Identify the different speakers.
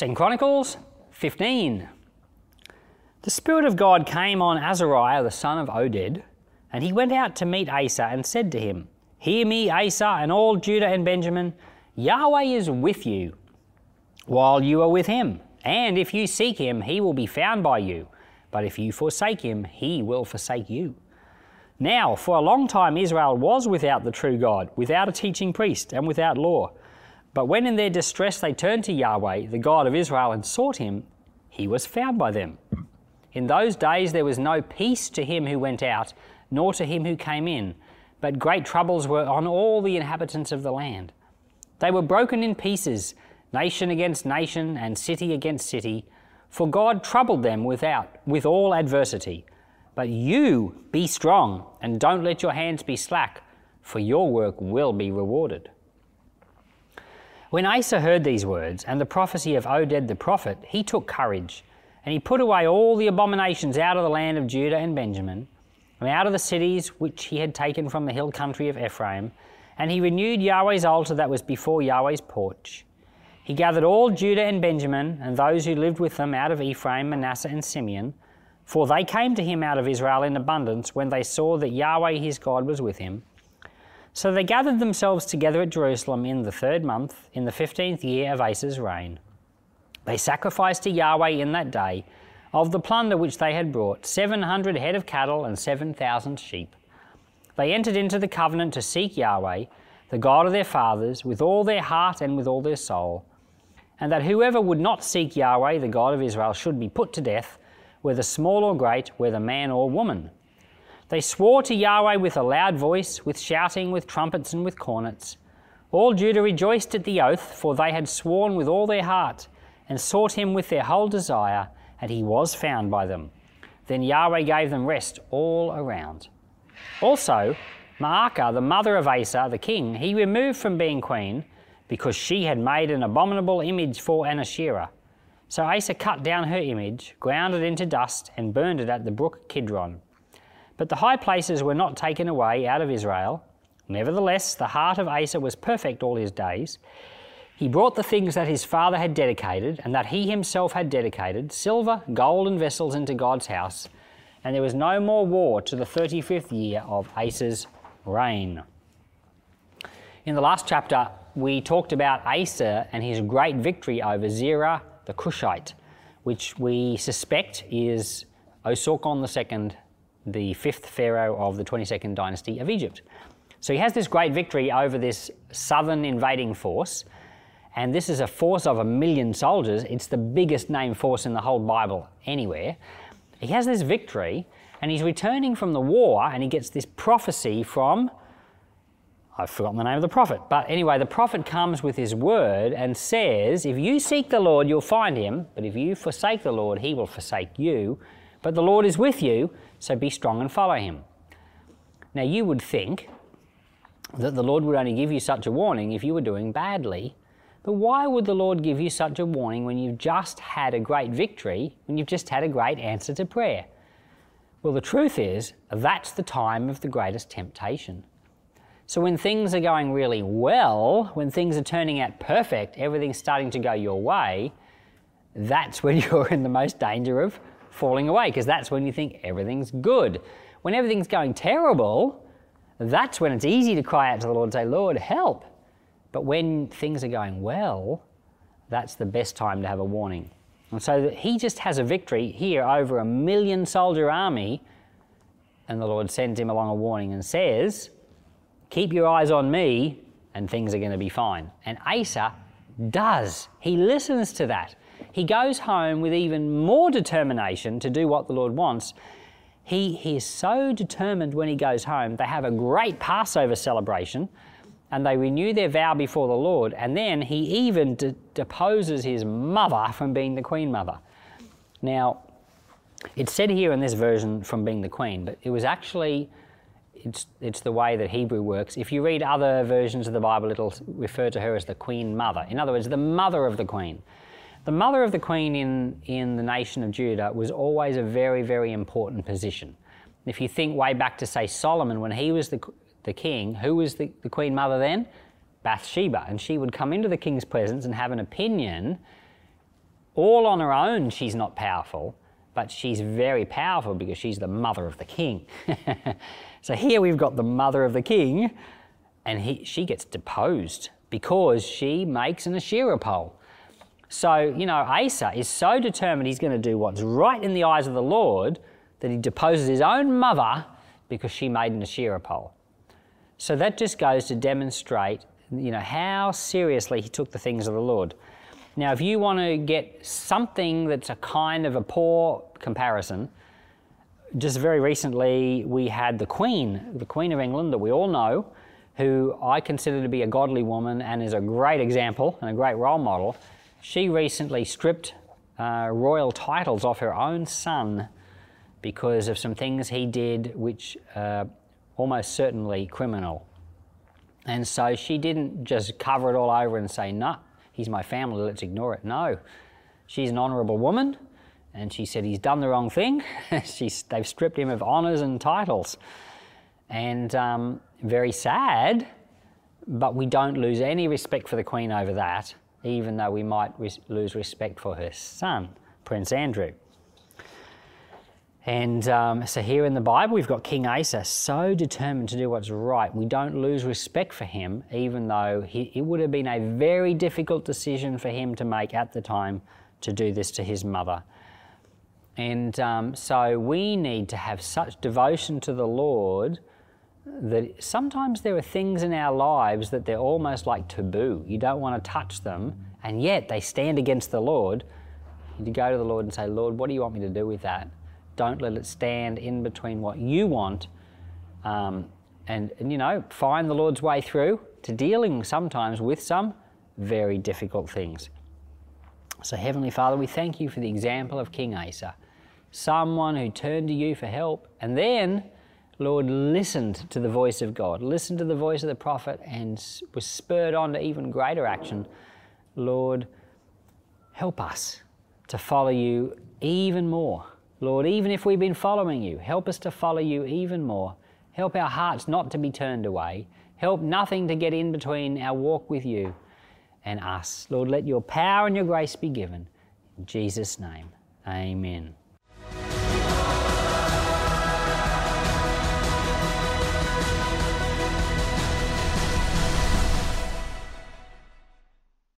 Speaker 1: Second Chronicles 15. The Spirit of God came on Azariah the son of Oded, and he went out to meet Asa and said to him, Hear me, Asa, and all Judah and Benjamin, Yahweh is with you, while you are with him. And if you seek him, he will be found by you. But if you forsake him, he will forsake you. Now, for a long time, Israel was without the true God, without a teaching priest, and without law. But when in their distress they turned to Yahweh, the God of Israel, and sought him, he was found by them. In those days there was no peace to him who went out, nor to him who came in, but great troubles were on all the inhabitants of the land. They were broken in pieces, nation against nation, and city against city, for God troubled them without, with all adversity. But you be strong, and don't let your hands be slack, for your work will be rewarded. When Asa heard these words and the prophecy of Oded the prophet, he took courage, and he put away all the abominations out of the land of Judah and Benjamin, and out of the cities which he had taken from the hill country of Ephraim, and he renewed Yahweh's altar that was before Yahweh's porch. He gathered all Judah and Benjamin, and those who lived with them out of Ephraim, Manasseh, and Simeon, for they came to him out of Israel in abundance when they saw that Yahweh his God was with him so they gathered themselves together at Jerusalem in the third month, in the fifteenth year of Asa's reign. They sacrificed to Yahweh in that day of the plunder which they had brought seven hundred head of cattle and seven thousand sheep. They entered into the covenant to seek Yahweh, the God of their fathers, with all their heart and with all their soul, and that whoever would not seek Yahweh, the God of Israel, should be put to death, whether small or great, whether man or woman. They swore to Yahweh with a loud voice, with shouting, with trumpets, and with cornets. All Judah rejoiced at the oath, for they had sworn with all their heart, and sought him with their whole desire, and he was found by them. Then Yahweh gave them rest all around. Also, Maacah, the mother of Asa, the king, he removed from being queen, because she had made an abominable image for an Asherah. So Asa cut down her image, ground it into dust, and burned it at the brook Kidron. But the high places were not taken away out of Israel. Nevertheless, the heart of Asa was perfect all his days. He brought the things that his father had dedicated and that he himself had dedicated, silver, gold, and vessels into God's house. And there was no more war to the 35th year of Asa's reign. In the last chapter, we talked about Asa and his great victory over Zerah the Cushite, which we suspect is Osorkon II the fifth pharaoh of the 22nd dynasty of Egypt. So he has this great victory over this southern invading force, and this is a force of a million soldiers. It's the biggest named force in the whole Bible anywhere. He has this victory, and he's returning from the war, and he gets this prophecy from I've forgotten the name of the prophet. But anyway, the prophet comes with his word and says, If you seek the Lord, you'll find him, but if you forsake the Lord, he will forsake you. But the Lord is with you, so be strong and follow him. Now, you would think that the Lord would only give you such a warning if you were doing badly. But why would the Lord give you such a warning when you've just had a great victory, when you've just had a great answer to prayer? Well, the truth is, that's the time of the greatest temptation. So when things are going really well, when things are turning out perfect, everything's starting to go your way, that's when you're in the most danger of falling away because that's when you think everything's good. When everything's going terrible, that's when it's easy to cry out to the Lord and say, Lord, help. But when things are going well, that's the best time to have a warning. And so he just has a victory here over a million soldier army, and the Lord sends him along a warning and says, Keep your eyes on me, and things are going to be fine. And Asa does. He listens to that he goes home with even more determination to do what the Lord wants. He, he is so determined when he goes home. They have a great Passover celebration and they renew their vow before the Lord. And then he even de- deposes his mother from being the queen mother. Now, it's said here in this version from being the queen, but it was actually it's, it's the way that Hebrew works. If you read other versions of the Bible, it'll refer to her as the queen mother. In other words, the mother of the queen. The mother of the queen in, in the nation of Judah was always a very, very important position. If you think way back to, say, Solomon, when he was the, the king, who was the, the queen mother then? Bathsheba. And she would come into the king's presence and have an opinion all on her own, she's not powerful, but she's very powerful because she's the mother of the king. so here we've got the mother of the king, and he, she gets deposed because she makes an Asherah pole. So, you know, Asa is so determined he's going to do what's right in the eyes of the Lord that he deposes his own mother because she made an Asherah pole. So that just goes to demonstrate, you know, how seriously he took the things of the Lord. Now, if you want to get something that's a kind of a poor comparison, just very recently we had the Queen, the Queen of England that we all know, who I consider to be a godly woman and is a great example and a great role model. She recently stripped uh, royal titles off her own son because of some things he did which uh, almost certainly criminal. And so she didn't just cover it all over and say, no, nah, he's my family, let's ignore it. No, she's an honourable woman, and she said he's done the wrong thing. she's, they've stripped him of honours and titles. And um, very sad, but we don't lose any respect for the Queen over that, even though we might res- lose respect for her son, Prince Andrew. And um, so here in the Bible, we've got King Asa so determined to do what's right. We don't lose respect for him, even though he, it would have been a very difficult decision for him to make at the time to do this to his mother. And um, so we need to have such devotion to the Lord that sometimes there are things in our lives that they're almost like taboo. You don't want to touch them, and yet they stand against the Lord. You go to the Lord and say, Lord, what do you want me to do with that? Don't let it stand in between what you want um, and, and, you know, find the Lord's way through to dealing sometimes with some very difficult things. So, Heavenly Father, we thank you for the example of King Asa, someone who turned to you for help and then, Lord, listened to the voice of God, listened to the voice of the prophet, and was spurred on to even greater action. Lord, help us to follow you even more. Lord, even if we've been following you, help us to follow you even more. Help our hearts not to be turned away. Help nothing to get in between our walk with you and us. Lord, let your power and your grace be given. In Jesus' name, amen.